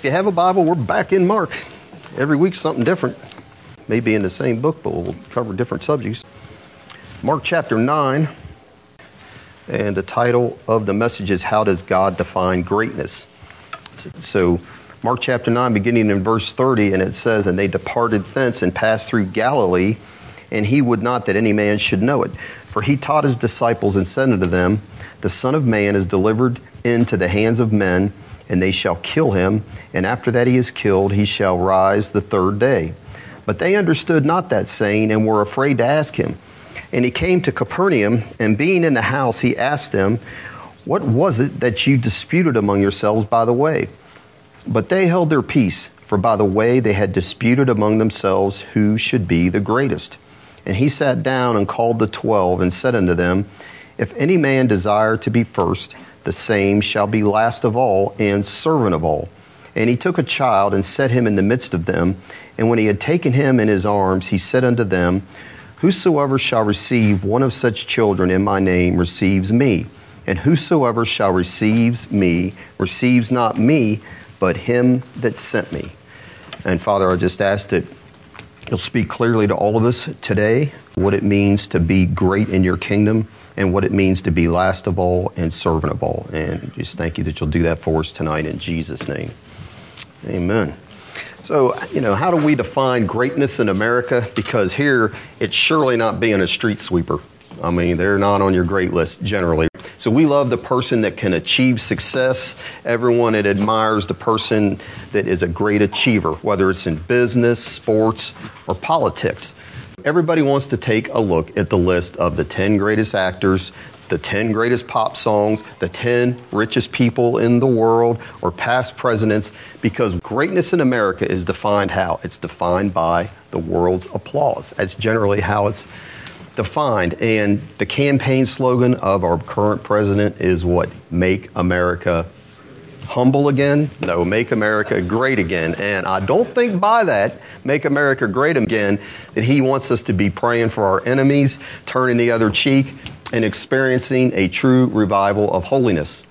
If you have a Bible, we're back in Mark. Every week, something different. Maybe in the same book, but we'll cover different subjects. Mark chapter 9, and the title of the message is How Does God Define Greatness? So, Mark chapter 9, beginning in verse 30, and it says, And they departed thence and passed through Galilee, and he would not that any man should know it. For he taught his disciples and said unto them, The Son of Man is delivered into the hands of men and they shall kill him, and after that he is killed, he shall rise the third day. But they understood not that saying, and were afraid to ask him. And he came to Capernaum, and being in the house, he asked them, What was it that you disputed among yourselves by the way? But they held their peace, for by the way they had disputed among themselves who should be the greatest. And he sat down and called the twelve, and said unto them, If any man desire to be first, the same shall be last of all and servant of all. And he took a child and set him in the midst of them. And when he had taken him in his arms, he said unto them, Whosoever shall receive one of such children in my name receives me. And whosoever shall receives me receives not me, but him that sent me. And Father, I just ask that you'll speak clearly to all of us today what it means to be great in your kingdom and what it means to be last of all and servant of all. And just thank you that you'll do that for us tonight in Jesus' name. Amen. So, you know, how do we define greatness in America? Because here, it's surely not being a street sweeper. I mean, they're not on your great list generally. So we love the person that can achieve success. Everyone that admires the person that is a great achiever, whether it's in business, sports, or politics. Everybody wants to take a look at the list of the 10 greatest actors, the 10 greatest pop songs, the 10 richest people in the world, or past presidents, because greatness in America is defined how? It's defined by the world's applause. That's generally how it's defined. And the campaign slogan of our current president is what? Make America humble again? No, make America great again. And I don't think by that, make America great again, that he wants us to be praying for our enemies, turning the other cheek, and experiencing a true revival of holiness.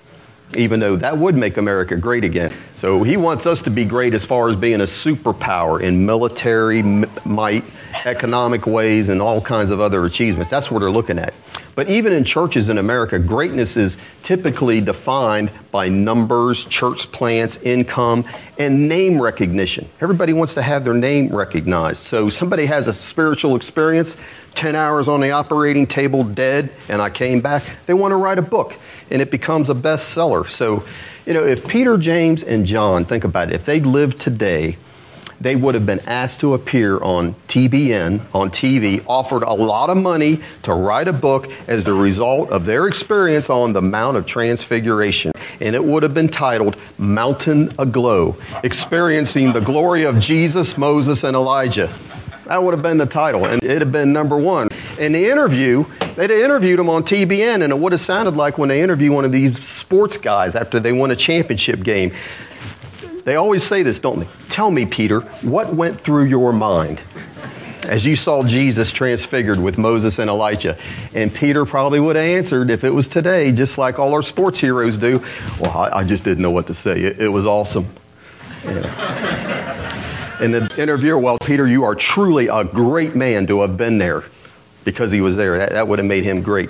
Even though that would make America great again. So he wants us to be great as far as being a superpower in military might, economic ways, and all kinds of other achievements. That's what they're looking at. But even in churches in America, greatness is typically defined by numbers, church plants, income, and name recognition. Everybody wants to have their name recognized. So somebody has a spiritual experience, 10 hours on the operating table dead, and I came back. They want to write a book, and it becomes a bestseller. So, you know, if Peter, James, and John, think about it, if they lived today, they would have been asked to appear on TBN, on TV, offered a lot of money to write a book as the result of their experience on the Mount of Transfiguration. And it would have been titled Mountain Aglow, experiencing the glory of Jesus, Moses, and Elijah. That would have been the title, and it'd have been number one. In the interview, they'd have interviewed him on TBN, and it would have sounded like when they interview one of these sports guys after they won a championship game. They always say this, don't they? Tell me, Peter, what went through your mind as you saw Jesus transfigured with Moses and Elijah? And Peter probably would have answered if it was today, just like all our sports heroes do. Well, I, I just didn't know what to say. It, it was awesome. Yeah. And the interviewer, well, Peter, you are truly a great man to have been there because he was there. That, that would have made him great.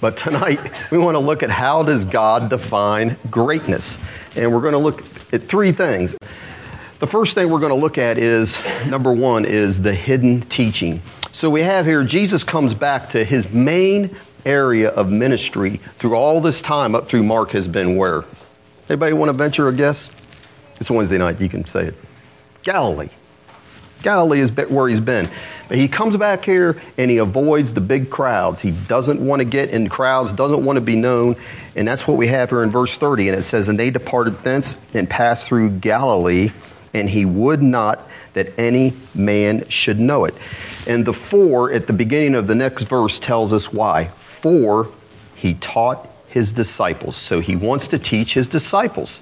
But tonight, we want to look at how does God define greatness? And we're going to look at three things. The first thing we're going to look at is number one is the hidden teaching. So we have here Jesus comes back to his main area of ministry through all this time up through Mark has been where? Anybody want to venture a guess? It's Wednesday night, you can say it. Galilee. Galilee is where he's been. But he comes back here and he avoids the big crowds. He doesn't want to get in crowds, doesn't want to be known. And that's what we have here in verse 30. And it says, And they departed thence and passed through Galilee, and he would not that any man should know it. And the for at the beginning of the next verse tells us why. For he taught his disciples. So he wants to teach his disciples.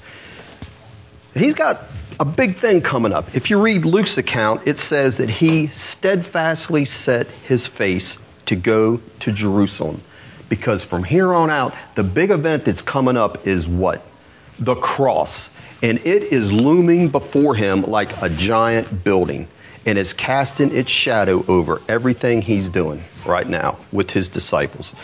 He's got a big thing coming up. If you read Luke's account, it says that he steadfastly set his face to go to Jerusalem. Because from here on out, the big event that's coming up is what? The cross. And it is looming before him like a giant building and is casting its shadow over everything he's doing right now with his disciples.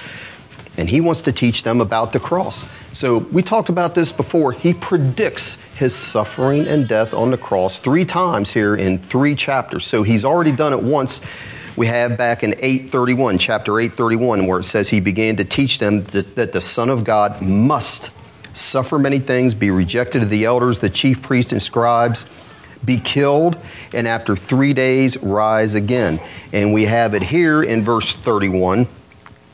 And he wants to teach them about the cross. So we talked about this before. He predicts his suffering and death on the cross three times here in three chapters. So he's already done it once. We have back in 831, chapter 831, where it says he began to teach them that, that the Son of God must suffer many things, be rejected of the elders, the chief priests, and scribes, be killed, and after three days rise again. And we have it here in verse 31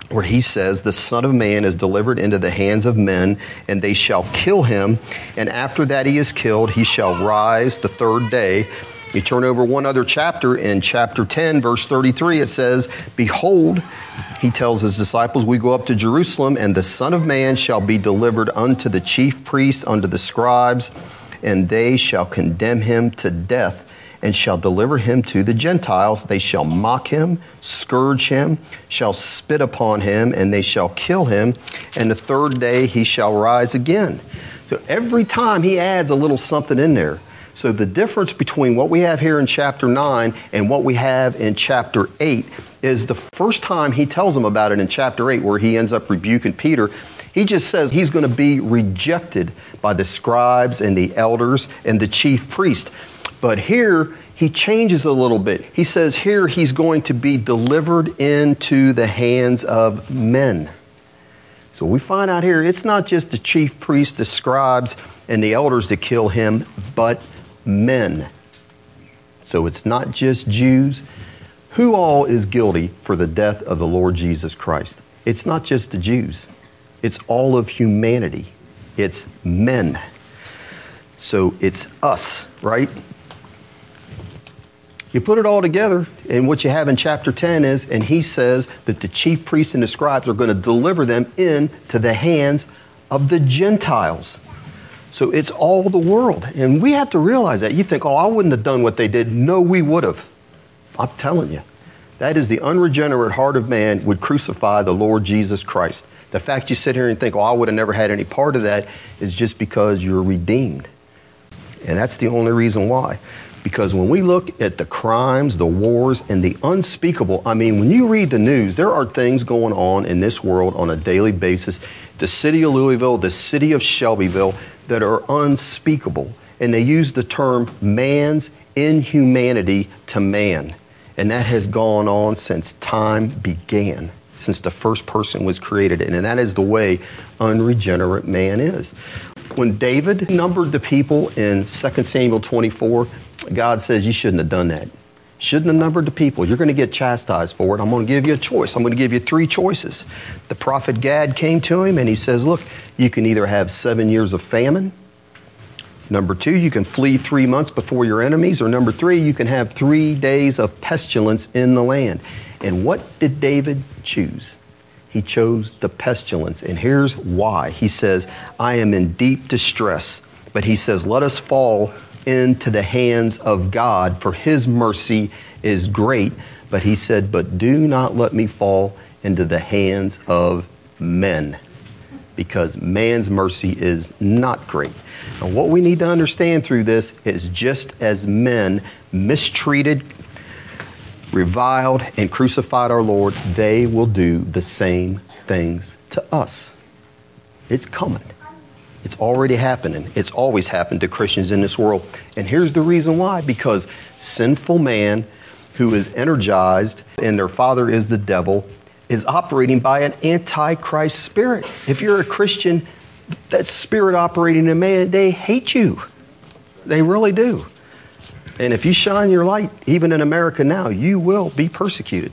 where he says, The Son of Man is delivered into the hands of men, and they shall kill him. And after that he is killed, he shall rise the third day. You turn over one other chapter in chapter 10, verse 33, it says, Behold, he tells his disciples, We go up to Jerusalem, and the Son of Man shall be delivered unto the chief priests, unto the scribes, and they shall condemn him to death and shall deliver him to the Gentiles. They shall mock him, scourge him, shall spit upon him, and they shall kill him. And the third day he shall rise again. So every time he adds a little something in there. So the difference between what we have here in chapter 9 and what we have in chapter 8 is the first time he tells them about it in chapter 8, where he ends up rebuking Peter. He just says he's going to be rejected by the scribes and the elders and the chief priest. But here, he changes a little bit. He says here he's going to be delivered into the hands of men. So we find out here it's not just the chief priests, the scribes, and the elders that kill him, but men. So it's not just Jews. Who all is guilty for the death of the Lord Jesus Christ? It's not just the Jews, it's all of humanity. It's men. So it's us, right? You put it all together, and what you have in chapter 10 is, and he says that the chief priests and the scribes are going to deliver them into the hands of the Gentiles. So it's all the world. And we have to realize that. You think, oh, I wouldn't have done what they did. No, we would have. I'm telling you. That is the unregenerate heart of man would crucify the Lord Jesus Christ. The fact you sit here and think, oh, I would have never had any part of that is just because you're redeemed. And that's the only reason why. Because when we look at the crimes, the wars, and the unspeakable, I mean, when you read the news, there are things going on in this world on a daily basis. The city of Louisville, the city of Shelbyville, that are unspeakable. And they use the term man's inhumanity to man. And that has gone on since time began, since the first person was created. And that is the way unregenerate man is. When David numbered the people in 2 Samuel 24, God says you shouldn't have done that. Shouldn't have numbered the people. You're going to get chastised for it. I'm going to give you a choice. I'm going to give you three choices. The prophet Gad came to him and he says, Look, you can either have seven years of famine. Number two, you can flee three months before your enemies. Or number three, you can have three days of pestilence in the land. And what did David choose? He chose the pestilence. And here's why. He says, I am in deep distress. But he says, Let us fall into the hands of God, for his mercy is great. But he said, But do not let me fall into the hands of men, because man's mercy is not great. And what we need to understand through this is just as men mistreated, reviled, and crucified our Lord, they will do the same things to us. It's coming. It's already happening. It's always happened to Christians in this world. And here's the reason why because sinful man who is energized and their father is the devil is operating by an antichrist spirit. If you're a Christian, that spirit operating in man, they hate you. They really do. And if you shine your light, even in America now, you will be persecuted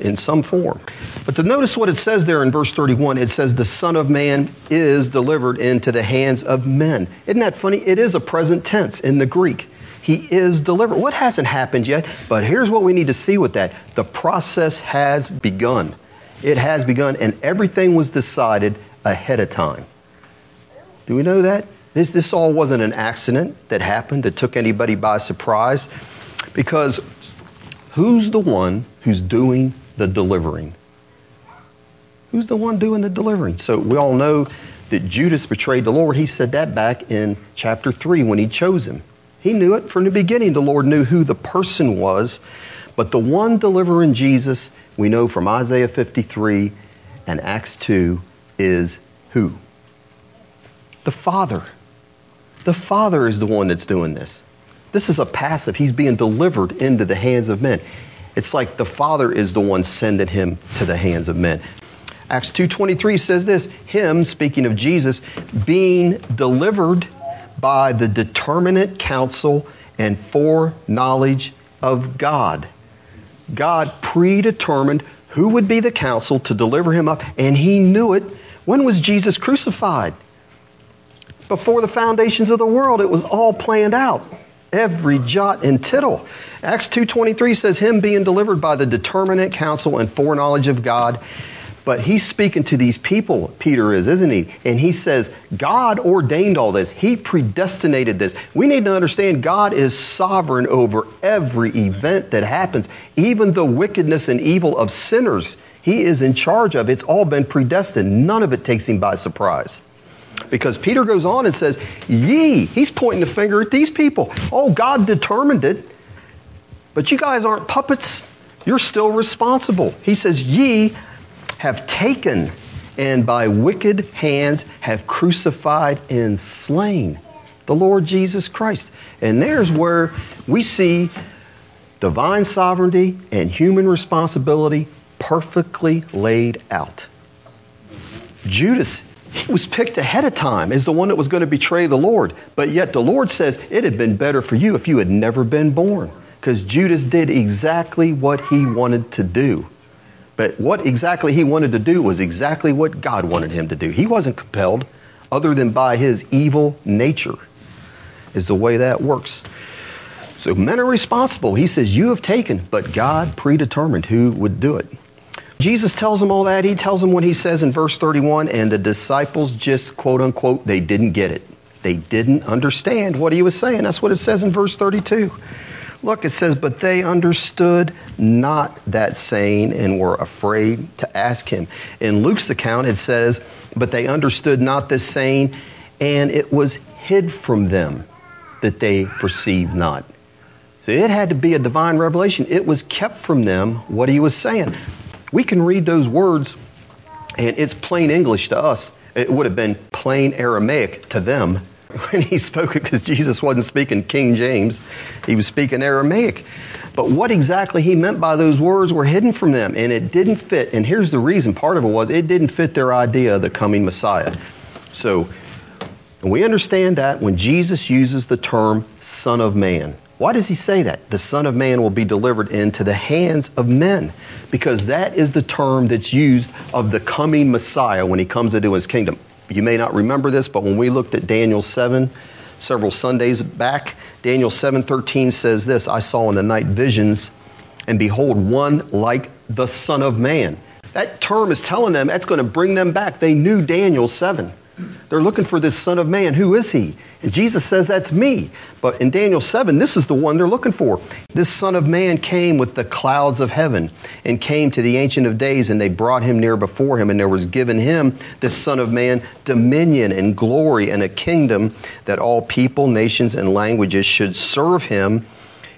in some form. But to notice what it says there in verse 31, it says, The Son of Man is delivered into the hands of men. Isn't that funny? It is a present tense in the Greek. He is delivered. What hasn't happened yet? But here's what we need to see with that the process has begun. It has begun, and everything was decided ahead of time. Do we know that? This, this all wasn't an accident that happened that took anybody by surprise. Because who's the one who's doing the delivering. Who's the one doing the delivering? So we all know that Judas betrayed the Lord, he said that back in chapter 3 when he chose him. He knew it from the beginning. The Lord knew who the person was. But the one delivering Jesus, we know from Isaiah 53 and Acts 2, is who? The Father. The Father is the one that's doing this. This is a passive. He's being delivered into the hands of men. It's like the Father is the one sending him to the hands of men. Acts 2:23 says this, him speaking of Jesus being delivered by the determinate counsel and foreknowledge of God. God predetermined who would be the counsel to deliver him up, and he knew it. When was Jesus crucified? Before the foundations of the world, it was all planned out. Every jot and tittle. Acts 2:23 says him being delivered by the determinate counsel and foreknowledge of God but he's speaking to these people, Peter is, isn't he? And he says, God ordained all this. He predestinated this. We need to understand God is sovereign over every event that happens, even the wickedness and evil of sinners. He is in charge of. It's all been predestined. None of it takes him by surprise. Because Peter goes on and says, Ye, he's pointing the finger at these people. Oh, God determined it. But you guys aren't puppets. You're still responsible. He says, Ye have taken and by wicked hands have crucified and slain the Lord Jesus Christ. And there's where we see divine sovereignty and human responsibility perfectly laid out. Judas, he was picked ahead of time as the one that was going to betray the Lord. But yet the Lord says it had been better for you if you had never been born. Because Judas did exactly what he wanted to do. But what exactly he wanted to do was exactly what God wanted him to do. He wasn't compelled, other than by his evil nature, is the way that works. So men are responsible. He says, You have taken, but God predetermined who would do it. Jesus tells them all that. He tells them what he says in verse 31, and the disciples just, quote unquote, they didn't get it. They didn't understand what he was saying. That's what it says in verse 32. Look, it says, But they understood not that saying and were afraid to ask him. In Luke's account, it says, But they understood not this saying, and it was hid from them that they perceived not. So it had to be a divine revelation. It was kept from them what he was saying. We can read those words, and it's plain English to us. It would have been plain Aramaic to them when he spoke it because Jesus wasn't speaking King James, he was speaking Aramaic. But what exactly he meant by those words were hidden from them, and it didn't fit. And here's the reason part of it was it didn't fit their idea of the coming Messiah. So, we understand that when Jesus uses the term Son of Man. Why does he say that? The Son of Man will be delivered into the hands of men. Because that is the term that's used of the coming Messiah when he comes into his kingdom. You may not remember this, but when we looked at Daniel 7 several Sundays back, Daniel 7:13 says this, I saw in the night visions and behold one like the son of man. That term is telling them that's going to bring them back. They knew Daniel 7. They're looking for this Son of Man. Who is he? And Jesus says, That's me. But in Daniel 7, this is the one they're looking for. This Son of Man came with the clouds of heaven and came to the Ancient of Days, and they brought him near before him, and there was given him, this Son of Man, dominion and glory and a kingdom that all people, nations, and languages should serve him.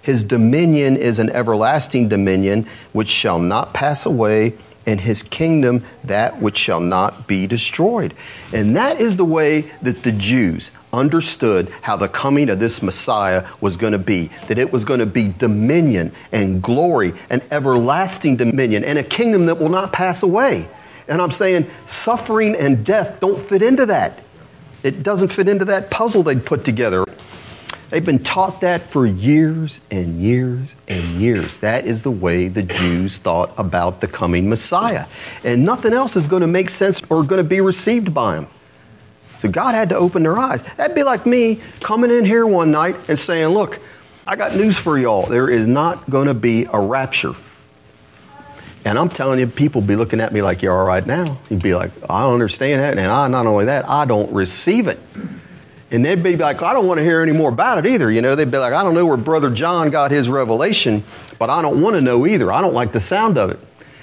His dominion is an everlasting dominion which shall not pass away and his kingdom that which shall not be destroyed. And that is the way that the Jews understood how the coming of this Messiah was going to be. That it was going to be dominion and glory and everlasting dominion and a kingdom that will not pass away. And I'm saying suffering and death don't fit into that. It doesn't fit into that puzzle they'd put together. They've been taught that for years and years and years. That is the way the Jews thought about the coming Messiah. And nothing else is going to make sense or going to be received by them. So God had to open their eyes. That'd be like me coming in here one night and saying, Look, I got news for y'all. There is not going to be a rapture. And I'm telling you, people be looking at me like you are right now. You'd be like, I don't understand that. And I, not only that, I don't receive it. And they'd be like, I don't want to hear any more about it either. You know, they'd be like, I don't know where Brother John got his revelation, but I don't want to know either. I don't like the sound of it.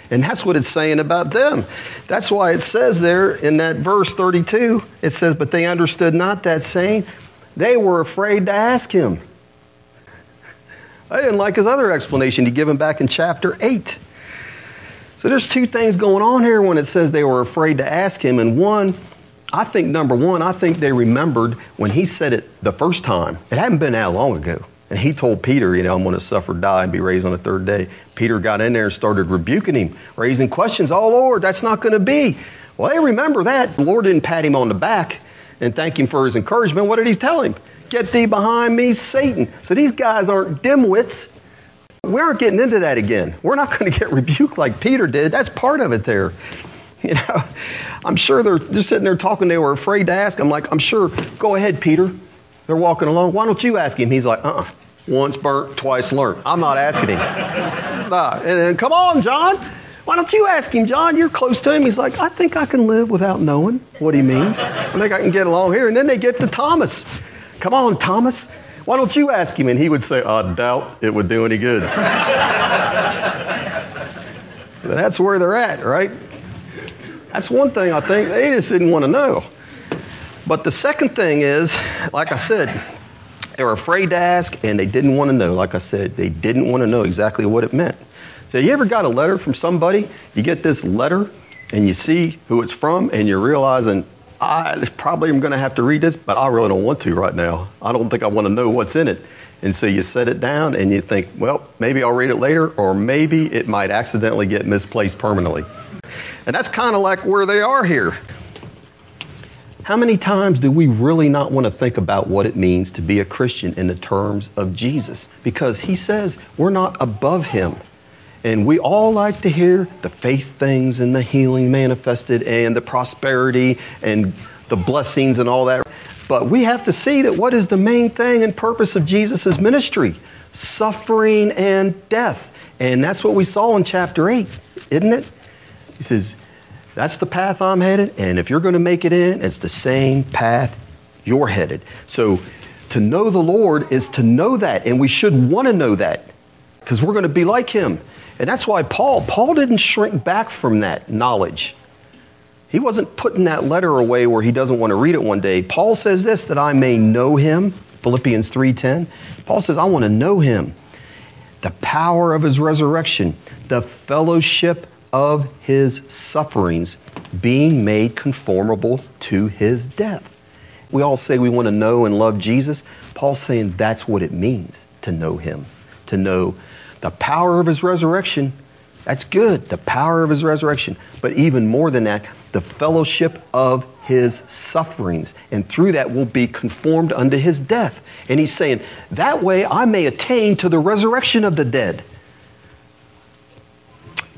And that's what it's saying about them. That's why it says there in that verse 32, it says, But they understood not that saying. They were afraid to ask him. I didn't like his other explanation he gave him back in chapter 8. So there's two things going on here when it says they were afraid to ask him. And one, I think number one, I think they remembered when he said it the first time. It hadn't been that long ago. And he told Peter, you know, I'm going to suffer, die, and be raised on the third day. Peter got in there and started rebuking him, raising questions. Oh, Lord, that's not going to be. Well, they remember that. The Lord didn't pat him on the back and thank him for his encouragement. What did he tell him? Get thee behind me, Satan. So these guys aren't dimwits. We aren't getting into that again. We're not going to get rebuked like Peter did. That's part of it there. You know, I'm sure they're just sitting there talking. They were afraid to ask. I'm like, I'm sure, go ahead, Peter. They're walking along. Why don't you ask him? He's like, uh uh Once burnt, twice learned. I'm not asking him. And then, come on, John. Why don't you ask him, John? You're close to him. He's like, I think I can live without knowing what he means. I think I can get along here. And then they get to Thomas. Come on, Thomas. Why don't you ask him? And he would say, I doubt it would do any good. so that's where they're at, right? That's one thing I think they just didn't want to know. But the second thing is, like I said, they were afraid to ask and they didn't want to know. Like I said, they didn't want to know exactly what it meant. So, you ever got a letter from somebody? You get this letter and you see who it's from and you're realizing, I probably am going to have to read this, but I really don't want to right now. I don't think I want to know what's in it. And so you set it down and you think, well, maybe I'll read it later, or maybe it might accidentally get misplaced permanently. And that's kind of like where they are here. How many times do we really not want to think about what it means to be a Christian in the terms of Jesus? Because he says we're not above him. And we all like to hear the faith things and the healing manifested and the prosperity and the blessings and all that. But we have to see that what is the main thing and purpose of Jesus' ministry? Suffering and death. And that's what we saw in chapter 8, isn't it? He says, That's the path I'm headed, and if you're going to make it in, it's the same path you're headed. So to know the Lord is to know that, and we should want to know that because we're going to be like Him. And that's why Paul, Paul didn't shrink back from that knowledge. He wasn't putting that letter away where he doesn't want to read it one day. Paul says this that I may know him, Philippians 3:10. Paul says I want to know him. The power of his resurrection, the fellowship of his sufferings, being made conformable to his death. We all say we want to know and love Jesus. Paul's saying that's what it means to know him, to know the power of his resurrection. That's good, the power of his resurrection. But even more than that, the fellowship of his sufferings. And through that we'll be conformed unto his death. And he's saying, that way I may attain to the resurrection of the dead.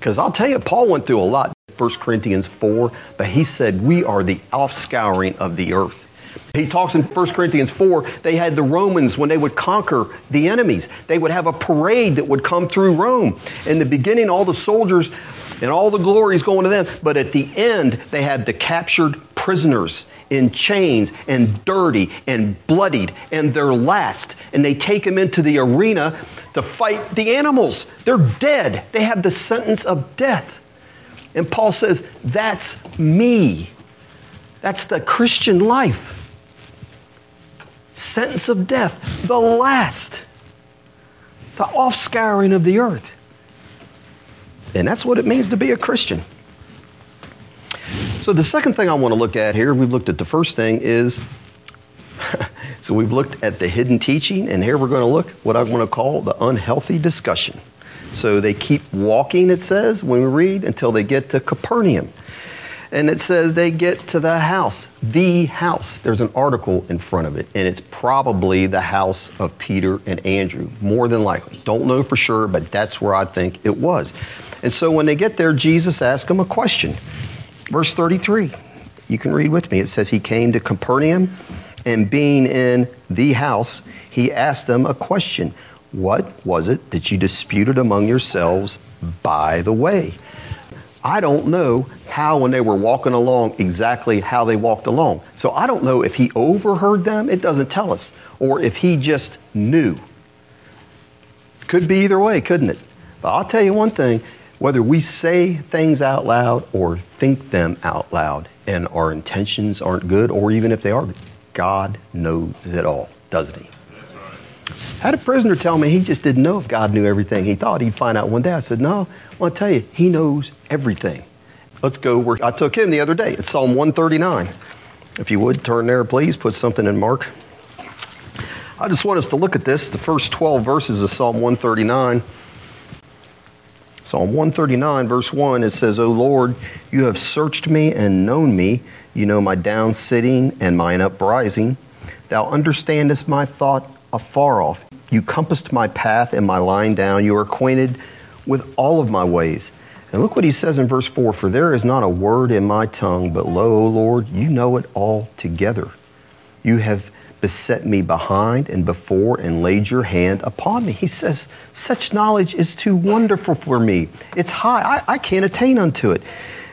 Because I'll tell you, Paul went through a lot, 1 Corinthians 4, but he said, We are the offscouring of the earth. He talks in 1 Corinthians 4, they had the Romans, when they would conquer the enemies, they would have a parade that would come through Rome. In the beginning, all the soldiers and all the glory is going to them, but at the end, they had the captured prisoners in chains and dirty and bloodied and they're last and they take them into the arena to fight the animals. They're dead. They have the sentence of death. And paul says that's me. That's the christian life. Sentence of death. The last. The offscouring of the earth. And that's what it means to be a christian. So the second thing I want to look at here, we've looked at the first thing is so we've looked at the hidden teaching, and here we're going to look what I'm going to call the unhealthy discussion. So they keep walking, it says, when we read, until they get to Capernaum. And it says they get to the house, the house. There's an article in front of it, and it's probably the house of Peter and Andrew, more than likely. Don't know for sure, but that's where I think it was. And so when they get there, Jesus asks them a question. Verse 33, you can read with me. It says, He came to Capernaum, and being in the house, he asked them a question What was it that you disputed among yourselves by the way? I don't know how, when they were walking along, exactly how they walked along. So I don't know if he overheard them, it doesn't tell us, or if he just knew. Could be either way, couldn't it? But I'll tell you one thing Whether we say things out loud or think them out loud and our intentions aren't good, or even if they are, God knows it all, doesn't He? Had a prisoner tell me he just didn't know if God knew everything. He thought he'd find out one day. I said, No, I want to tell you, He knows everything. Let's go where I took him the other day. It's Psalm 139. If you would, turn there, please. Put something in Mark. I just want us to look at this, the first 12 verses of Psalm 139. Psalm 139, verse 1, it says, O Lord, you have searched me and known me. You know my down sitting and mine uprising. Thou understandest my thought afar off. You compassed my path and my lying down. You are acquainted with all of my ways. And look what he says in verse 4 For there is not a word in my tongue, but lo, O Lord, you know it all together. You have beset me behind and before and laid your hand upon me. He says, Such knowledge is too wonderful for me. It's high, I, I can't attain unto it.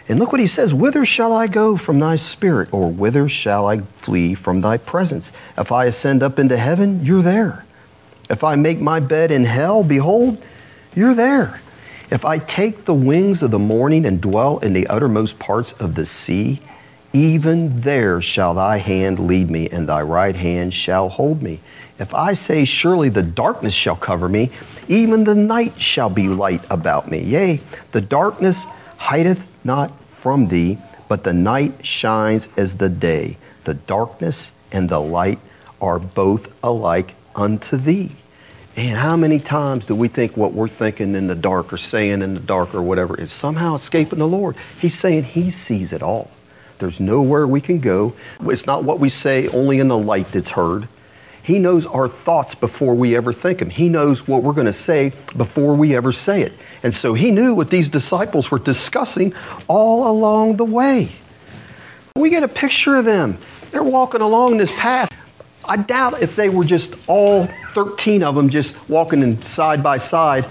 And look what he says Whither shall I go from thy spirit, or whither shall I flee from thy presence? If I ascend up into heaven, you're there. If I make my bed in hell, behold, you're there. If I take the wings of the morning and dwell in the uttermost parts of the sea, even there shall thy hand lead me, and thy right hand shall hold me. If I say, Surely the darkness shall cover me, even the night shall be light about me. Yea, the darkness hideth not from thee, but the night shines as the day. The darkness and the light are both alike unto thee. And how many times do we think what we're thinking in the dark or saying in the dark or whatever is somehow escaping the Lord? He's saying He sees it all. There's nowhere we can go. It's not what we say only in the light that's heard. He knows our thoughts before we ever think them. He knows what we're going to say before we ever say it. And so he knew what these disciples were discussing all along the way. We get a picture of them. They're walking along this path. I doubt if they were just all 13 of them just walking in side by side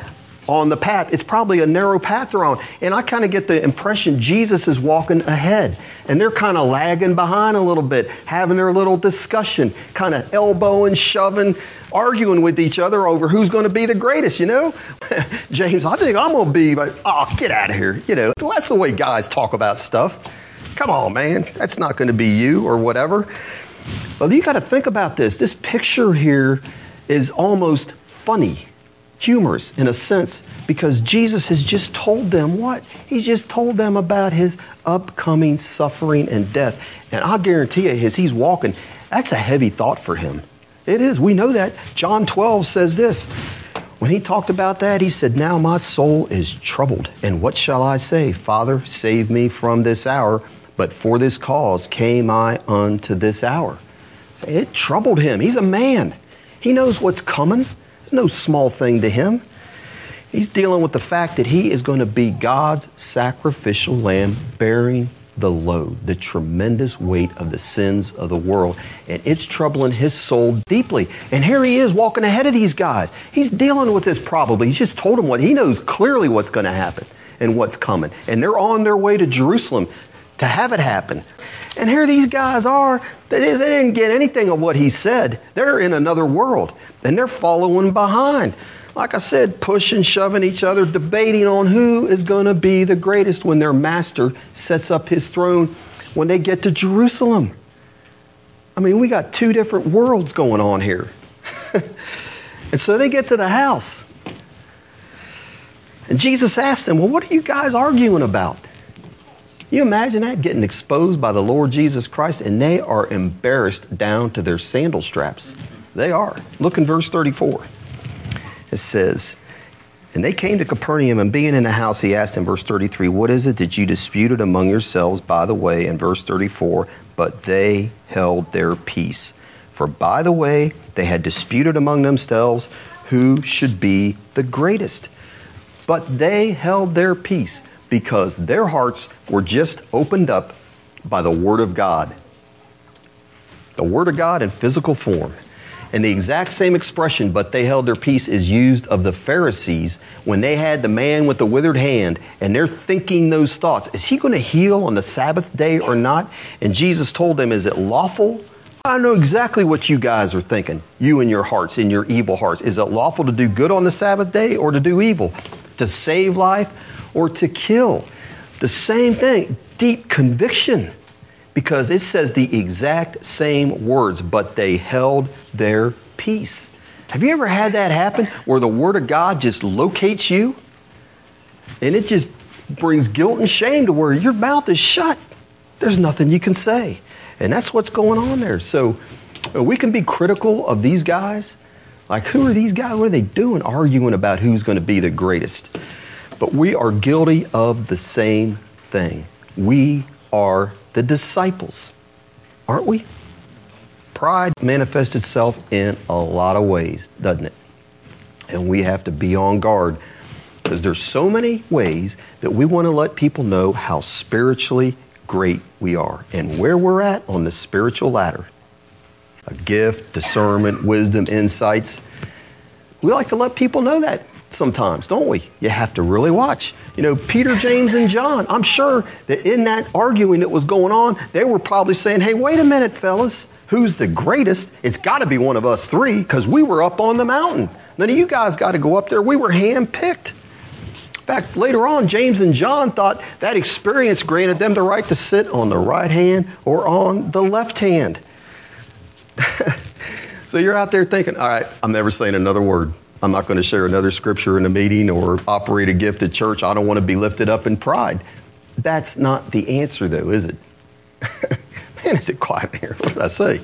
on the path. It's probably a narrow path they're on. And I kind of get the impression Jesus is walking ahead. And they're kind of lagging behind a little bit, having their little discussion, kind of elbowing, shoving, arguing with each other over who's going to be the greatest, you know? James, I think I'm going to be like, oh, get out of here. You know, that's the way guys talk about stuff. Come on, man. That's not going to be you or whatever. Well, you got to think about this. This picture here is almost funny humorous in a sense because Jesus has just told them what? He's just told them about his upcoming suffering and death. And I guarantee you, as he's walking, that's a heavy thought for him. It is. We know that. John 12 says this. When he talked about that, he said, Now my soul is troubled. And what shall I say? Father, save me from this hour. But for this cause came I unto this hour. It troubled him. He's a man. He knows what's coming. It's no small thing to him. He's dealing with the fact that he is going to be God's sacrificial lamb bearing the load, the tremendous weight of the sins of the world. And it's troubling his soul deeply. And here he is walking ahead of these guys. He's dealing with this probably. He's just told them what he knows clearly what's going to happen and what's coming. And they're on their way to Jerusalem to have it happen. And here these guys are. They didn't get anything of what he said. They're in another world and they're following behind. Like I said, pushing, shoving each other, debating on who is going to be the greatest when their master sets up his throne when they get to Jerusalem. I mean, we got two different worlds going on here. and so they get to the house. And Jesus asked them, Well, what are you guys arguing about? You imagine that getting exposed by the Lord Jesus Christ, and they are embarrassed down to their sandal straps. They are. Look in verse 34. It says, And they came to Capernaum, and being in the house, he asked in verse 33, What is it that you disputed among yourselves by the way? In verse 34, But they held their peace. For by the way, they had disputed among themselves who should be the greatest. But they held their peace because their hearts were just opened up by the Word of God. The Word of God in physical form. And the exact same expression, but they held their peace, is used of the Pharisees when they had the man with the withered hand and they're thinking those thoughts. Is he going to heal on the Sabbath day or not? And Jesus told them, Is it lawful? I know exactly what you guys are thinking, you in your hearts, in your evil hearts. Is it lawful to do good on the Sabbath day or to do evil? to save life or to kill. The same thing, deep conviction, because it says the exact same words, but they held their peace. Have you ever had that happen where the Word of God just locates you and it just brings guilt and shame to where your mouth is shut? There's nothing you can say. And that's what's going on there. So uh, we can be critical of these guys. Like, who are these guys? What are they doing? Arguing about who's going to be the greatest. But we are guilty of the same thing. We are the disciples, aren't we? Pride manifests itself in a lot of ways, doesn't it? And we have to be on guard because there's so many ways that we want to let people know how spiritually great we are and where we're at on the spiritual ladder. A gift, discernment, wisdom, insights. We like to let people know that sometimes, don't we? You have to really watch. You know, Peter, James, and John, I'm sure that in that arguing that was going on, they were probably saying, hey, wait a minute, fellas, who's the greatest? It's got to be one of us three because we were up on the mountain. None of you guys got to go up there. We were hand picked. In fact, later on, James and John thought that experience granted them the right to sit on the right hand or on the left hand. so you're out there thinking, all right, I'm never saying another word. I'm not going to share another scripture in a meeting or operate a gift at church. I don't want to be lifted up in pride. That's not the answer, though, is it? Man, is it quiet here? What did I say?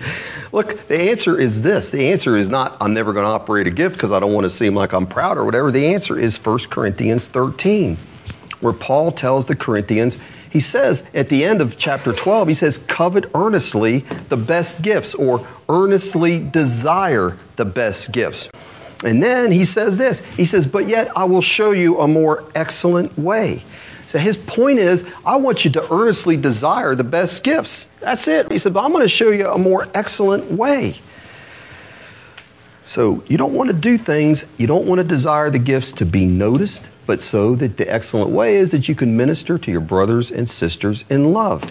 Look, the answer is this. The answer is not, I'm never going to operate a gift because I don't want to seem like I'm proud or whatever. The answer is 1 Corinthians 13, where Paul tells the Corinthians, he says at the end of chapter 12, he says, covet earnestly the best gifts or earnestly desire the best gifts. And then he says this He says, But yet I will show you a more excellent way. So his point is, I want you to earnestly desire the best gifts. That's it. He said, But I'm going to show you a more excellent way. So you don't want to do things, you don't want to desire the gifts to be noticed, but so that the excellent way is that you can minister to your brothers and sisters in love.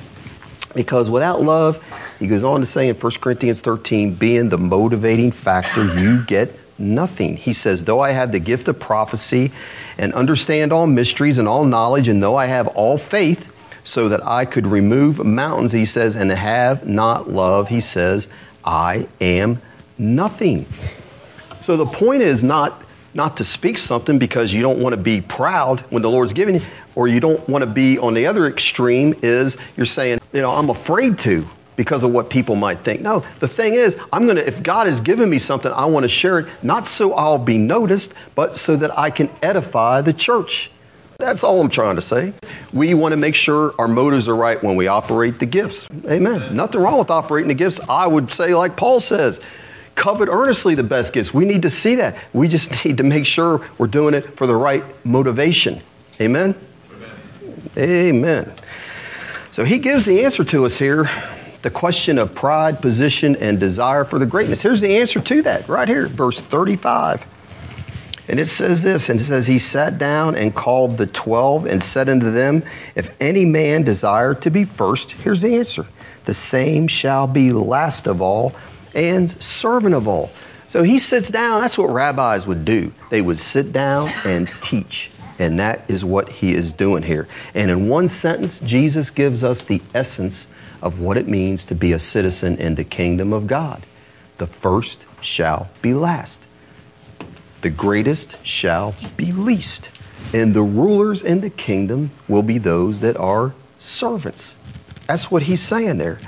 Because without love, he goes on to say in 1 Corinthians 13, being the motivating factor, you get nothing. He says, Though I have the gift of prophecy and understand all mysteries and all knowledge, and though I have all faith, so that I could remove mountains, he says, and have not love, he says, I am nothing. So the point is not not to speak something because you don't want to be proud when the Lord's giving you, or you don't want to be on the other extreme is you're saying, you know, I'm afraid to because of what people might think. No, the thing is, I'm going to, if God has given me something, I want to share it, not so I'll be noticed, but so that I can edify the church. That's all I'm trying to say. We want to make sure our motives are right when we operate the gifts. Amen. Nothing wrong with operating the gifts. I would say, like Paul says, covet earnestly the best gifts. We need to see that. We just need to make sure we're doing it for the right motivation. Amen? Amen. Amen. So he gives the answer to us here the question of pride, position, and desire for the greatness. Here's the answer to that right here, verse 35. And it says this, and it says, He sat down and called the twelve and said unto them, If any man desire to be first, here's the answer the same shall be last of all and servant of all. So he sits down. That's what rabbis would do. They would sit down and teach. And that is what he is doing here. And in one sentence, Jesus gives us the essence of what it means to be a citizen in the kingdom of God. The first shall be last, the greatest shall be least, and the rulers in the kingdom will be those that are servants. That's what he's saying there.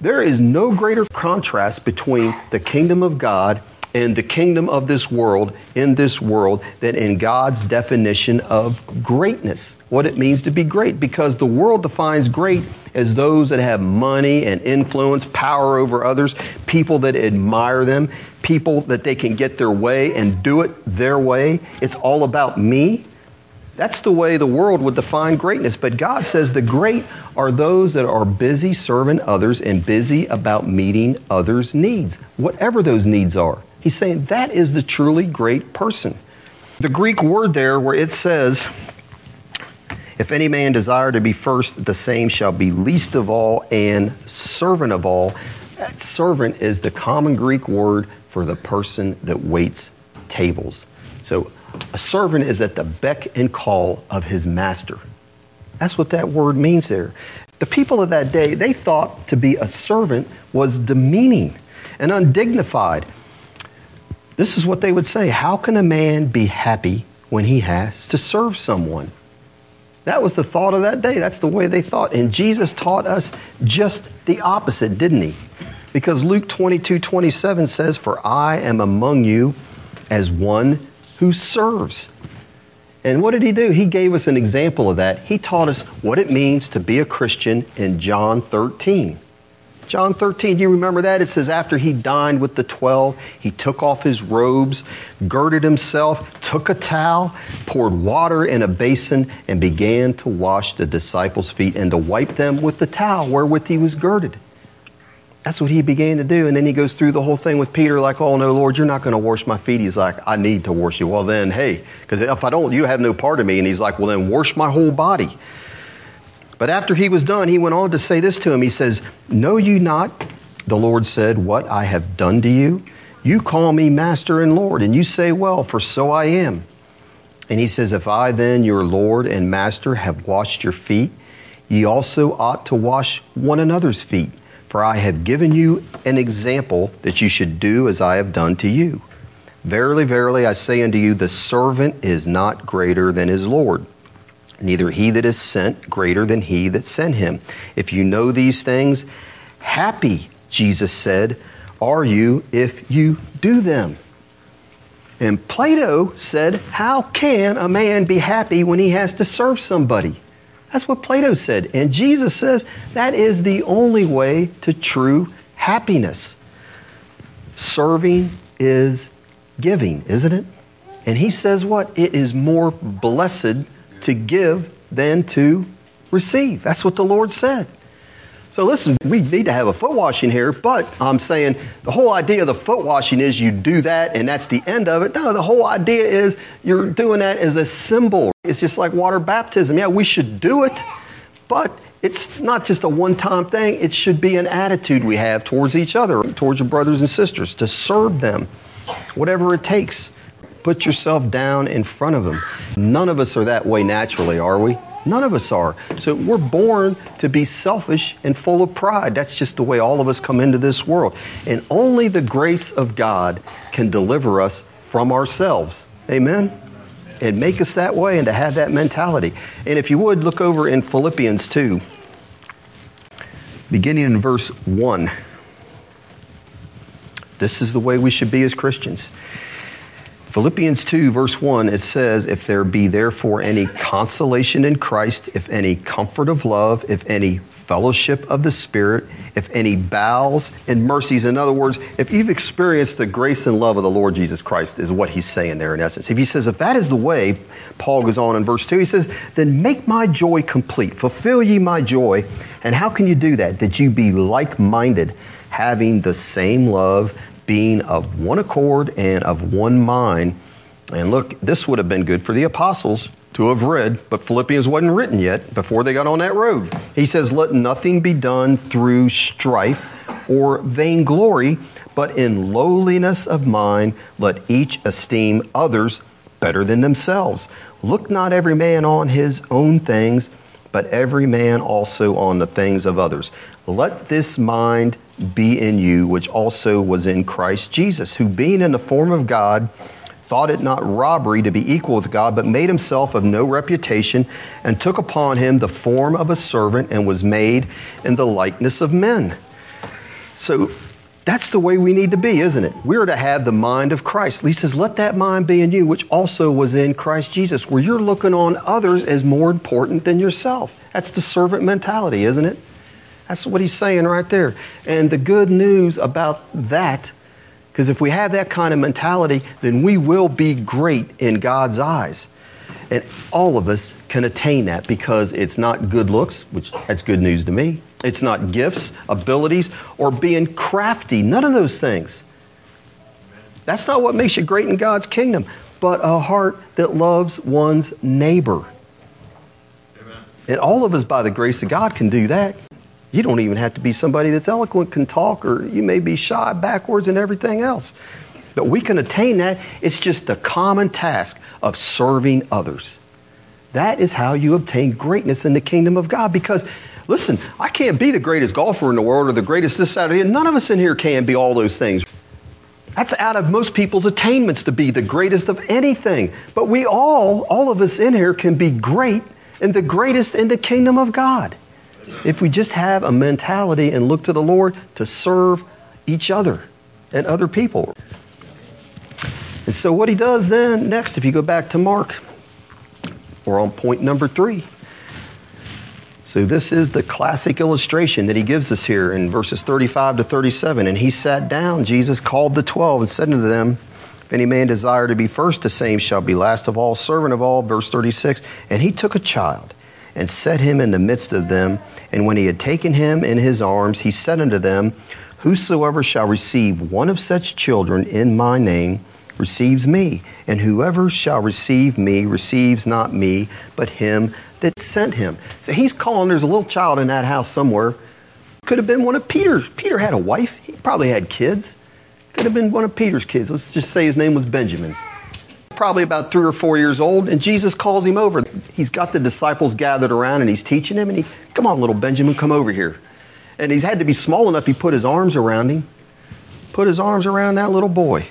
There is no greater contrast between the kingdom of God and the kingdom of this world in this world than in God's definition of greatness, what it means to be great. Because the world defines great as those that have money and influence, power over others, people that admire them, people that they can get their way and do it their way. It's all about me. That's the way the world would define greatness. But God says the great are those that are busy serving others and busy about meeting others' needs, whatever those needs are. He's saying that is the truly great person. The Greek word there, where it says, if any man desire to be first, the same shall be least of all and servant of all. That servant is the common Greek word for the person that waits tables. So A servant is at the beck and call of his master. That's what that word means there. The people of that day, they thought to be a servant was demeaning and undignified. This is what they would say How can a man be happy when he has to serve someone? That was the thought of that day. That's the way they thought. And Jesus taught us just the opposite, didn't he? Because Luke 22 27 says, For I am among you as one who serves. And what did he do? He gave us an example of that. He taught us what it means to be a Christian in John 13. John 13, do you remember that? It says, after he dined with the twelve, he took off his robes, girded himself, took a towel, poured water in a basin, and began to wash the disciples' feet and to wipe them with the towel wherewith he was girded. That's what he began to do. And then he goes through the whole thing with Peter, like, oh, no, Lord, you're not going to wash my feet. He's like, I need to wash you. Well, then, hey, because if I don't, you have no part of me. And he's like, well, then wash my whole body. But after he was done, he went on to say this to him. He says, Know you not, the Lord said, what I have done to you? You call me Master and Lord, and you say, Well, for so I am. And he says, If I then, your Lord and Master, have washed your feet, ye also ought to wash one another's feet. For I have given you an example that you should do as I have done to you. Verily, verily, I say unto you, the servant is not greater than his Lord, neither he that is sent greater than he that sent him. If you know these things, happy, Jesus said, are you if you do them. And Plato said, How can a man be happy when he has to serve somebody? That's what Plato said. And Jesus says that is the only way to true happiness. Serving is giving, isn't it? And he says what? It is more blessed to give than to receive. That's what the Lord said. So listen, we need to have a foot washing here, but I'm saying the whole idea of the foot washing is you do that and that's the end of it. No, the whole idea is you're doing that as a symbol. It's just like water baptism. Yeah, we should do it, but it's not just a one time thing. It should be an attitude we have towards each other, towards your brothers and sisters, to serve them, whatever it takes. Put yourself down in front of them. None of us are that way naturally, are we? None of us are. So we're born to be selfish and full of pride. That's just the way all of us come into this world. And only the grace of God can deliver us from ourselves. Amen? And make us that way and to have that mentality. And if you would, look over in Philippians 2, beginning in verse 1. This is the way we should be as Christians. Philippians 2, verse 1, it says, If there be therefore any consolation in Christ, if any comfort of love, if any fellowship of the Spirit, if any bowels and mercies. In other words, if you've experienced the grace and love of the Lord Jesus Christ, is what he's saying there in essence. If he says, if that is the way, Paul goes on in verse 2, he says, then make my joy complete, fulfill ye my joy. And how can you do that? That you be like minded, having the same love being of one accord and of one mind. And look, this would have been good for the apostles to have read, but Philippians wasn't written yet before they got on that road. He says, Let nothing be done through strife or vainglory, but in lowliness of mind, let each esteem others better than themselves. Look not every man on his own things, but every man also on the things of others. Let this mind be in you, which also was in Christ Jesus, who being in the form of God, thought it not robbery to be equal with God, but made himself of no reputation, and took upon him the form of a servant, and was made in the likeness of men. So that's the way we need to be, isn't it? We're to have the mind of Christ. He says, Let that mind be in you, which also was in Christ Jesus, where you're looking on others as more important than yourself. That's the servant mentality, isn't it? That's what he's saying right there. And the good news about that, because if we have that kind of mentality, then we will be great in God's eyes. And all of us can attain that because it's not good looks, which that's good news to me. It's not gifts, abilities, or being crafty. None of those things. That's not what makes you great in God's kingdom, but a heart that loves one's neighbor. Amen. And all of us, by the grace of God, can do that. You don't even have to be somebody that's eloquent, can talk, or you may be shy, backwards, and everything else. But we can attain that. It's just the common task of serving others. That is how you obtain greatness in the kingdom of God. Because, listen, I can't be the greatest golfer in the world or the greatest this, that, or None of us in here can be all those things. That's out of most people's attainments to be the greatest of anything. But we all, all of us in here, can be great and the greatest in the kingdom of God. If we just have a mentality and look to the Lord to serve each other and other people. And so, what he does then next, if you go back to Mark, we're on point number three. So, this is the classic illustration that he gives us here in verses 35 to 37. And he sat down, Jesus called the twelve and said unto them, If any man desire to be first, the same shall be last of all, servant of all. Verse 36. And he took a child and set him in the midst of them. And when he had taken him in his arms, he said unto them, Whosoever shall receive one of such children in my name, receives me, and whoever shall receive me receives not me, but him that sent him. So he's calling, there's a little child in that house somewhere. Could have been one of Peter's. Peter had a wife, he probably had kids. Could have been one of Peter's kids. Let's just say his name was Benjamin. Probably about three or four years old, and Jesus calls him over. He's got the disciples gathered around and he's teaching him, and he, come on, little Benjamin, come over here. And he's had to be small enough, he put his arms around him, put his arms around that little boy.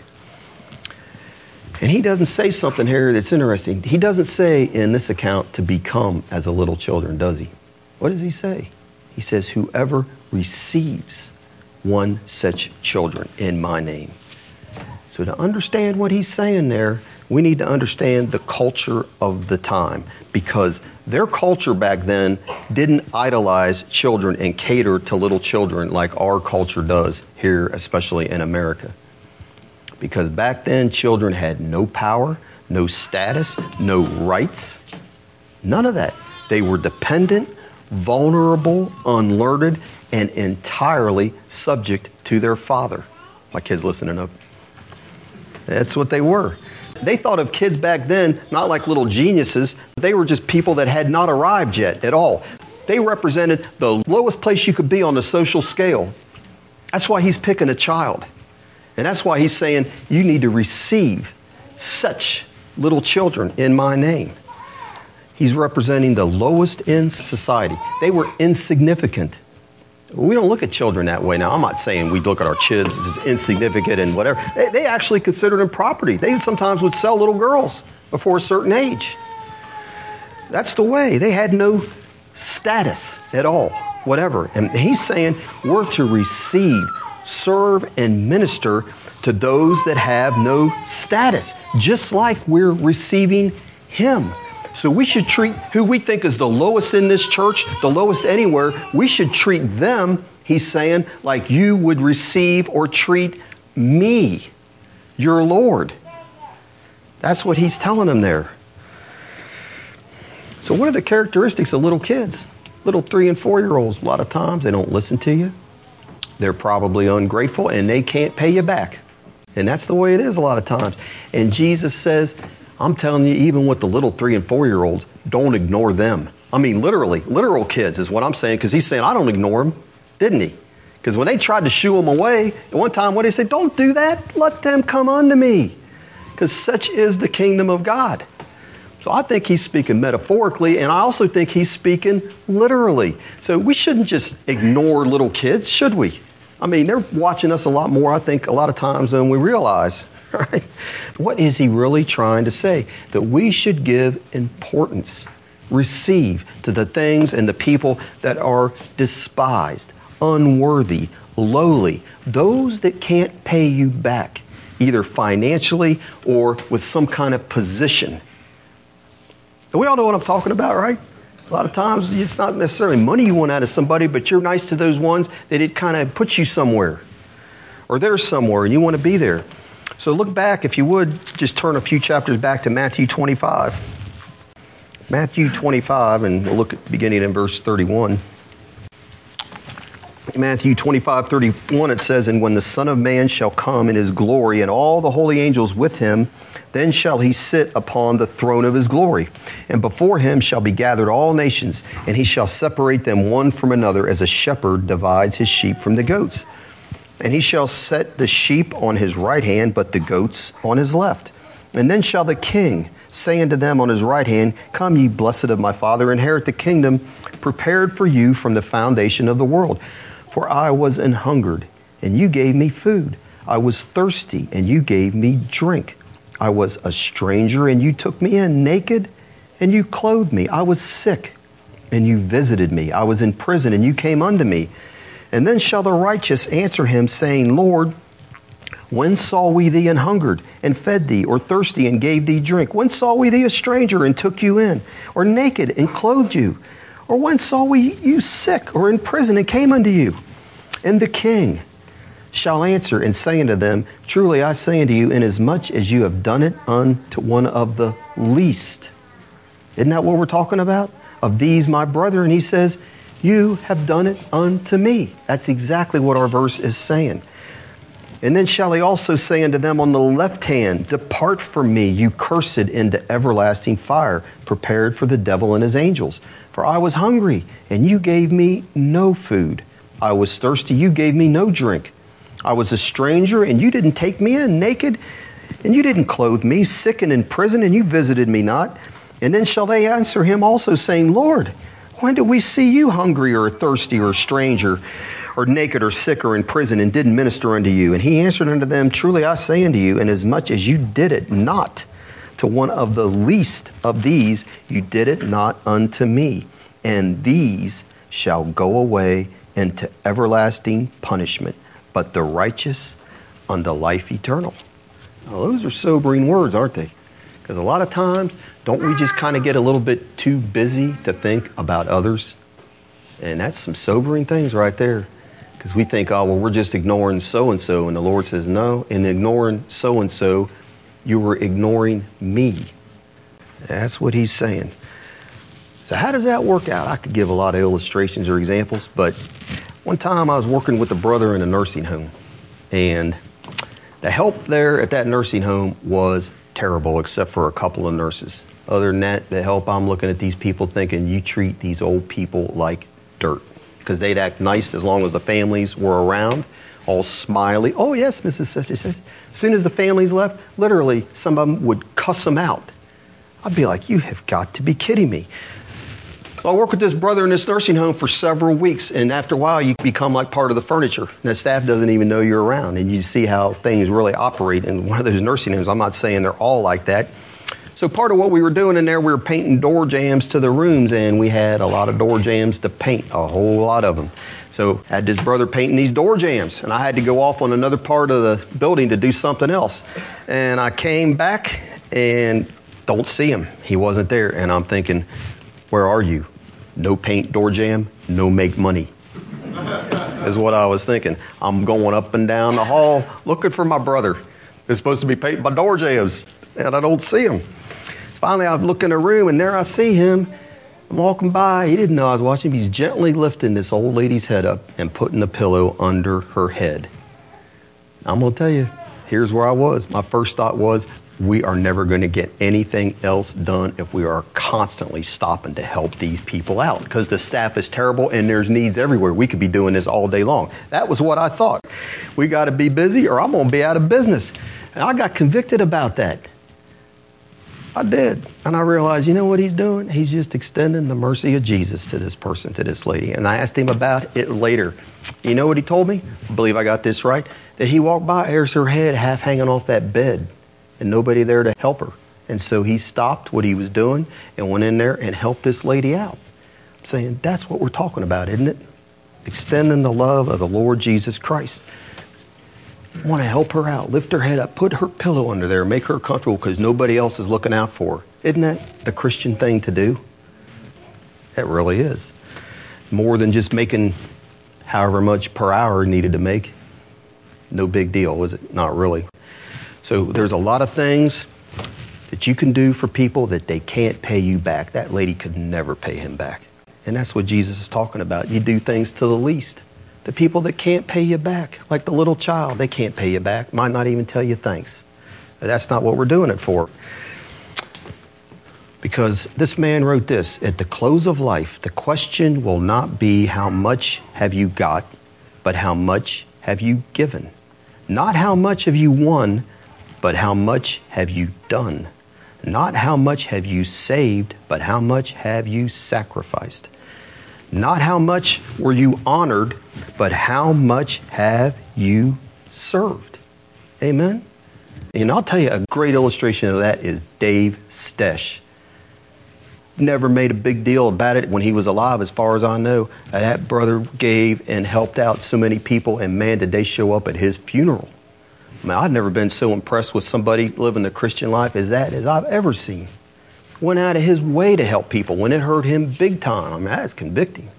And he doesn't say something here that's interesting. He doesn't say in this account to become as a little children, does he? What does he say? He says, Whoever receives one such children in my name. So, to understand what he's saying there, we need to understand the culture of the time because their culture back then didn't idolize children and cater to little children like our culture does here, especially in America because back then children had no power, no status, no rights, none of that. They were dependent, vulnerable, unlearned, and entirely subject to their father. My kids listening up. That's what they were. They thought of kids back then not like little geniuses, they were just people that had not arrived yet at all. They represented the lowest place you could be on the social scale. That's why he's picking a child. And that's why he's saying, You need to receive such little children in my name. He's representing the lowest in society. They were insignificant. We don't look at children that way now. I'm not saying we look at our kids as insignificant and whatever. They, they actually considered them property. They sometimes would sell little girls before a certain age. That's the way. They had no status at all, whatever. And he's saying we're to receive serve, and minister to those that have no status, just like we're receiving Him. So we should treat who we think is the lowest in this church, the lowest anywhere, we should treat them, he's saying, like you would receive or treat me, your Lord. That's what he's telling them there. So, what are the characteristics of little kids? Little three and four year olds, a lot of times they don't listen to you. They're probably ungrateful and they can't pay you back. And that's the way it is a lot of times. And Jesus says, I'm telling you, even with the little three and four year olds, don't ignore them. I mean, literally, literal kids is what I'm saying, because he's saying, I don't ignore them, didn't he? Because when they tried to shoo him away, at one time, what did he say? Don't do that. Let them come unto me. Because such is the kingdom of God. So I think he's speaking metaphorically, and I also think he's speaking literally. So we shouldn't just ignore little kids, should we? I mean, they're watching us a lot more, I think, a lot of times than we realize. Right? What is he really trying to say? That we should give importance, receive to the things and the people that are despised, unworthy, lowly, those that can't pay you back, either financially or with some kind of position. We all know what I'm talking about, right? A lot of times it's not necessarily money you want out of somebody, but you're nice to those ones that it kind of puts you somewhere. Or they're somewhere and you want to be there. So look back, if you would, just turn a few chapters back to Matthew 25. Matthew 25, and we'll look at beginning in verse 31. Matthew 25, 31, it says, And when the Son of Man shall come in his glory, and all the holy angels with him, then shall he sit upon the throne of his glory. And before him shall be gathered all nations, and he shall separate them one from another, as a shepherd divides his sheep from the goats. And he shall set the sheep on his right hand, but the goats on his left. And then shall the king say unto them on his right hand, Come, ye blessed of my Father, inherit the kingdom prepared for you from the foundation of the world. For I was an hungered, and you gave me food. I was thirsty, and you gave me drink. I was a stranger, and you took me in, naked, and you clothed me. I was sick, and you visited me. I was in prison, and you came unto me. And then shall the righteous answer him, saying, Lord, when saw we thee an hungered and fed thee, or thirsty and gave thee drink? When saw we thee a stranger and took you in, or naked and clothed you? Or when saw we you sick or in prison and came unto you? And the king shall answer and say unto them, Truly I say unto you, inasmuch as you have done it unto one of the least. Isn't that what we're talking about? Of these my brother. And he says, You have done it unto me. That's exactly what our verse is saying. And then shall he also say unto them on the left hand, Depart from me, you cursed, into everlasting fire, prepared for the devil and his angels. For I was hungry, and you gave me no food. I was thirsty, you gave me no drink. I was a stranger, and you didn't take me in, naked, and you didn't clothe me, sick and in prison, and you visited me not. And then shall they answer him also, saying, Lord, when did we see you hungry or thirsty or a stranger? or naked or sick or in prison and didn't minister unto you? And he answered unto them, Truly I say unto you, inasmuch as you did it not to one of the least of these, you did it not unto me. And these shall go away into everlasting punishment, but the righteous unto life eternal. Now, those are sobering words, aren't they? Because a lot of times, don't we just kind of get a little bit too busy to think about others? And that's some sobering things right there. Because we think, oh, well, we're just ignoring so and so. And the Lord says, no, in ignoring so and so, you were ignoring me. That's what he's saying. So, how does that work out? I could give a lot of illustrations or examples, but one time I was working with a brother in a nursing home, and the help there at that nursing home was terrible, except for a couple of nurses. Other than that, the help, I'm looking at these people thinking, you treat these old people like dirt because they'd act nice as long as the families were around, all smiley. Oh, yes, Mrs. Such As soon as the families left, literally, some of them would cuss them out. I'd be like, you have got to be kidding me. I worked with this brother in this nursing home for several weeks, and after a while, you become like part of the furniture. And the staff doesn't even know you're around, and you see how things really operate in one of those nursing homes. I'm not saying they're all like that, so part of what we were doing in there, we were painting door jambs to the rooms, and we had a lot of door jambs to paint, a whole lot of them. So I had this brother painting these door jambs, and I had to go off on another part of the building to do something else. And I came back and don't see him. He wasn't there, and I'm thinking, where are you? No paint door jamb, no make money. is what I was thinking. I'm going up and down the hall looking for my brother. He's supposed to be painting my door jambs, and I don't see him. Finally, I look in the room, and there I see him. I'm walking by. He didn't know I was watching him. He's gently lifting this old lady's head up and putting the pillow under her head. I'm going to tell you, here's where I was. My first thought was, we are never going to get anything else done if we are constantly stopping to help these people out because the staff is terrible and there's needs everywhere. We could be doing this all day long. That was what I thought. We got to be busy or I'm going to be out of business. And I got convicted about that. I did. And I realized, you know what he's doing? He's just extending the mercy of Jesus to this person, to this lady. And I asked him about it later. You know what he told me? I believe I got this right. That he walked by, there's her head half hanging off that bed, and nobody there to help her. And so he stopped what he was doing and went in there and helped this lady out. Saying that's what we're talking about, isn't it? Extending the love of the Lord Jesus Christ want to help her out, lift her head up, put her pillow under there, make her comfortable because nobody else is looking out for her. Isn't that the Christian thing to do? It really is. More than just making however much per hour needed to make. No big deal, is it? Not really. So there's a lot of things that you can do for people that they can't pay you back. That lady could never pay him back. And that's what Jesus is talking about. You do things to the least. The people that can't pay you back, like the little child, they can't pay you back, might not even tell you thanks. But that's not what we're doing it for. Because this man wrote this at the close of life, the question will not be how much have you got, but how much have you given? Not how much have you won, but how much have you done? Not how much have you saved, but how much have you sacrificed? Not how much were you honored, but how much have you served? Amen? And I'll tell you a great illustration of that is Dave Stesh. Never made a big deal about it when he was alive, as far as I know. That brother gave and helped out so many people, and man, did they show up at his funeral. I mean, I've never been so impressed with somebody living the Christian life as that as I've ever seen. Went out of his way to help people when it hurt him big time. I mean, that's convicting.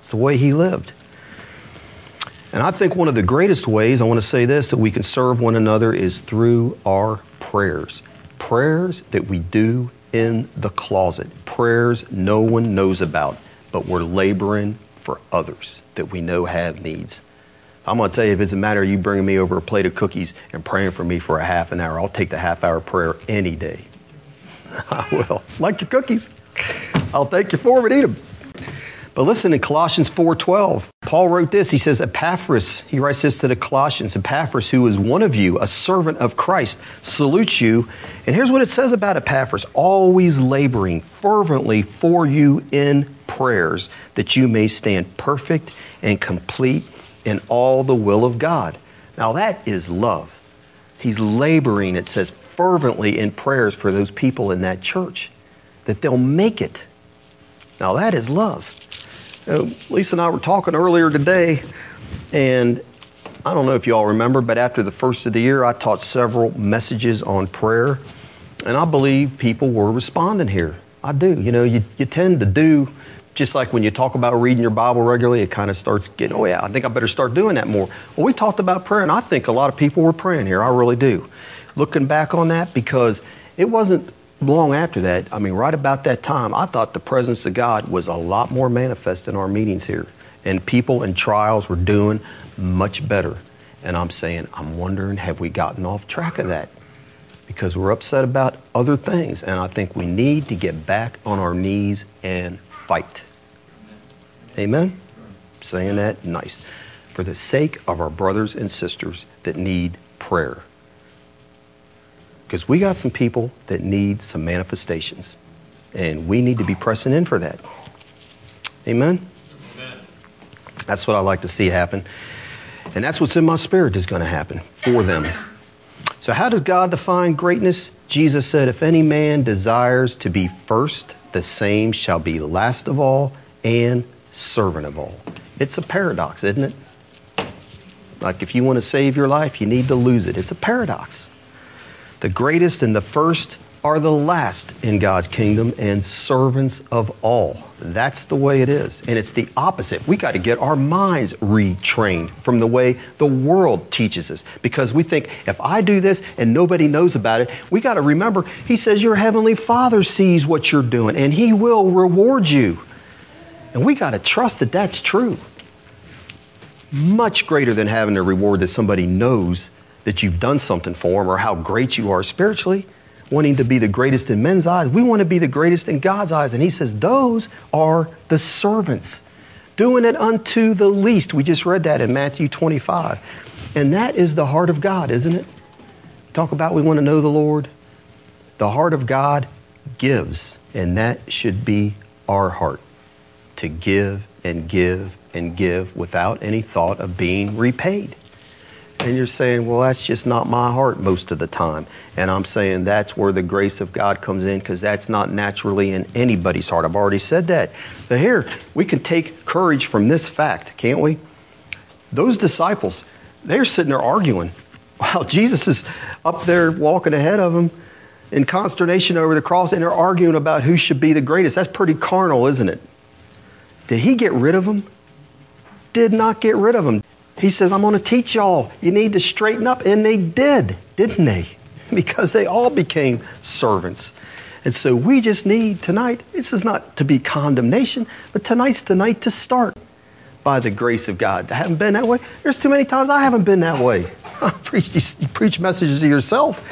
It's the way he lived. And I think one of the greatest ways, I want to say this, that we can serve one another is through our prayers. Prayers that we do in the closet. Prayers no one knows about, but we're laboring for others that we know have needs. I'm going to tell you, if it's a matter of you bringing me over a plate of cookies and praying for me for a half an hour, I'll take the half hour prayer any day. I will. Like your cookies. I'll take you for them and eat them. But listen in Colossians 4:12, Paul wrote this. He says, Epaphras, he writes this to the Colossians, Epaphras, who is one of you, a servant of Christ, salutes you. And here's what it says about Epaphras always laboring fervently for you in prayers, that you may stand perfect and complete in all the will of God. Now that is love. He's laboring, it says, fervently in prayers for those people in that church, that they'll make it. Now that is love. Uh, Lisa and I were talking earlier today, and I don't know if you all remember, but after the first of the year, I taught several messages on prayer, and I believe people were responding here. I do. You know, you, you tend to do, just like when you talk about reading your Bible regularly, it kind of starts getting, oh, yeah, I think I better start doing that more. Well, we talked about prayer, and I think a lot of people were praying here. I really do. Looking back on that, because it wasn't long after that, I mean, right about that time, I thought the presence of God was a lot more manifest in our meetings here. And people and trials were doing much better. And I'm saying, I'm wondering, have we gotten off track of that? Because we're upset about other things. And I think we need to get back on our knees and fight. Amen? saying that nice. For the sake of our brothers and sisters that need prayer. Because we got some people that need some manifestations. And we need to be pressing in for that. Amen? Amen? That's what I like to see happen. And that's what's in my spirit is going to happen for them. So, how does God define greatness? Jesus said, If any man desires to be first, the same shall be last of all and servant of all. It's a paradox, isn't it? Like if you want to save your life, you need to lose it. It's a paradox. The greatest and the first are the last in God's kingdom and servants of all. That's the way it is. And it's the opposite. We got to get our minds retrained from the way the world teaches us. Because we think if I do this and nobody knows about it, we got to remember, He says, Your Heavenly Father sees what you're doing and He will reward you. And we got to trust that that's true. Much greater than having a reward that somebody knows that you've done something for them or how great you are spiritually, wanting to be the greatest in men's eyes. We want to be the greatest in God's eyes. And He says, those are the servants, doing it unto the least. We just read that in Matthew 25. And that is the heart of God, isn't it? Talk about we want to know the Lord. The heart of God gives, and that should be our heart to give and give and give without any thought of being repaid. And you're saying, well, that's just not my heart most of the time. And I'm saying that's where the grace of God comes in because that's not naturally in anybody's heart. I've already said that. But here, we can take courage from this fact, can't we? Those disciples, they're sitting there arguing while Jesus is up there walking ahead of them in consternation over the cross, and they're arguing about who should be the greatest. That's pretty carnal, isn't it? Did he get rid of them? Did not get rid of them. He says, I'm going to teach y'all. You need to straighten up. And they did, didn't they? Because they all became servants. And so we just need tonight, this is not to be condemnation, but tonight's the night to start by the grace of God. I haven't been that way. There's too many times I haven't been that way. preach, you preach messages to yourself.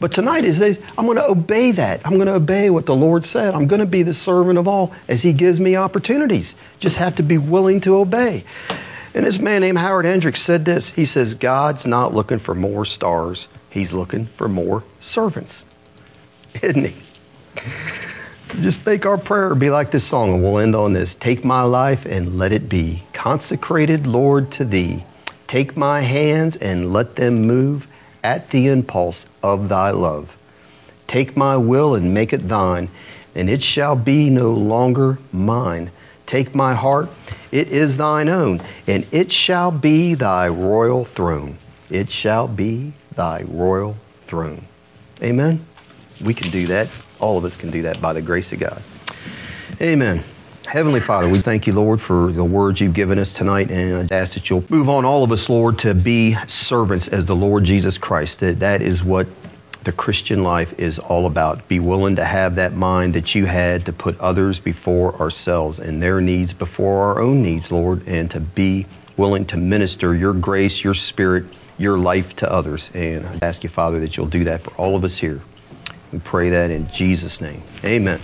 But tonight is I'm going to obey that. I'm going to obey what the Lord said. I'm going to be the servant of all as He gives me opportunities. Just have to be willing to obey. And this man named Howard Hendricks said this. He says, God's not looking for more stars, He's looking for more servants. Isn't He? Just make our prayer be like this song, and we'll end on this. Take my life and let it be consecrated, Lord, to Thee. Take my hands and let them move at the impulse of Thy love. Take my will and make it Thine, and it shall be no longer mine. Take my heart, it is Thine own, and it shall be Thy royal throne. It shall be Thy royal throne. Amen. We can do that. All of us can do that by the grace of God. Amen. Heavenly Father, we thank you, Lord, for the words you've given us tonight, and I ask that you'll move on all of us, Lord, to be servants as the Lord Jesus Christ. That that is what the Christian life is all about. Be willing to have that mind that you had to put others before ourselves and their needs before our own needs, Lord, and to be willing to minister your grace, your spirit, your life to others. And I ask you, Father, that you'll do that for all of us here. We pray that in Jesus' name. Amen.